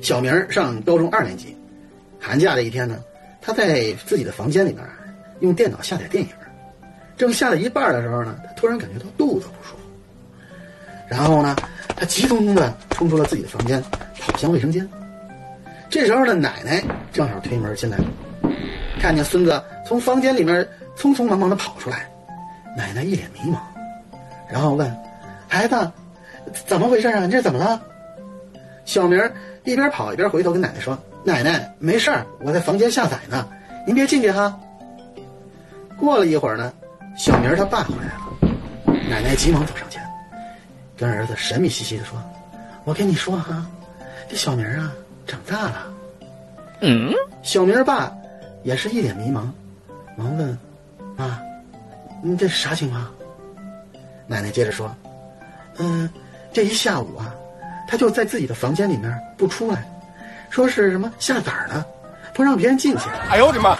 小明上高中二年级，寒假的一天呢，他在自己的房间里面用电脑下载电影，正下了一半的时候呢，他突然感觉到肚子不舒服，然后呢，他急匆匆的冲出了自己的房间，跑向卫生间。这时候呢，奶奶正好推门进来，看见孙子从房间里面匆匆忙忙的跑出来，奶奶一脸迷茫，然后问：“孩子，怎么回事啊？你这怎么了？”小明一边跑一边回头跟奶奶说：“奶奶，没事儿，我在房间下载呢，您别进去哈。”过了一会儿呢，小明他爸回来了，奶奶急忙走上前，跟儿子神秘兮兮的说：“我跟你说哈，这小明啊长大了。”嗯，小明爸也是一脸迷茫，忙问：“妈，你这啥情况？”奶奶接着说：“嗯，这一下午啊。”他就在自己的房间里面不出来，说是什么下崽儿呢，不让别人进去。哎呦我的妈！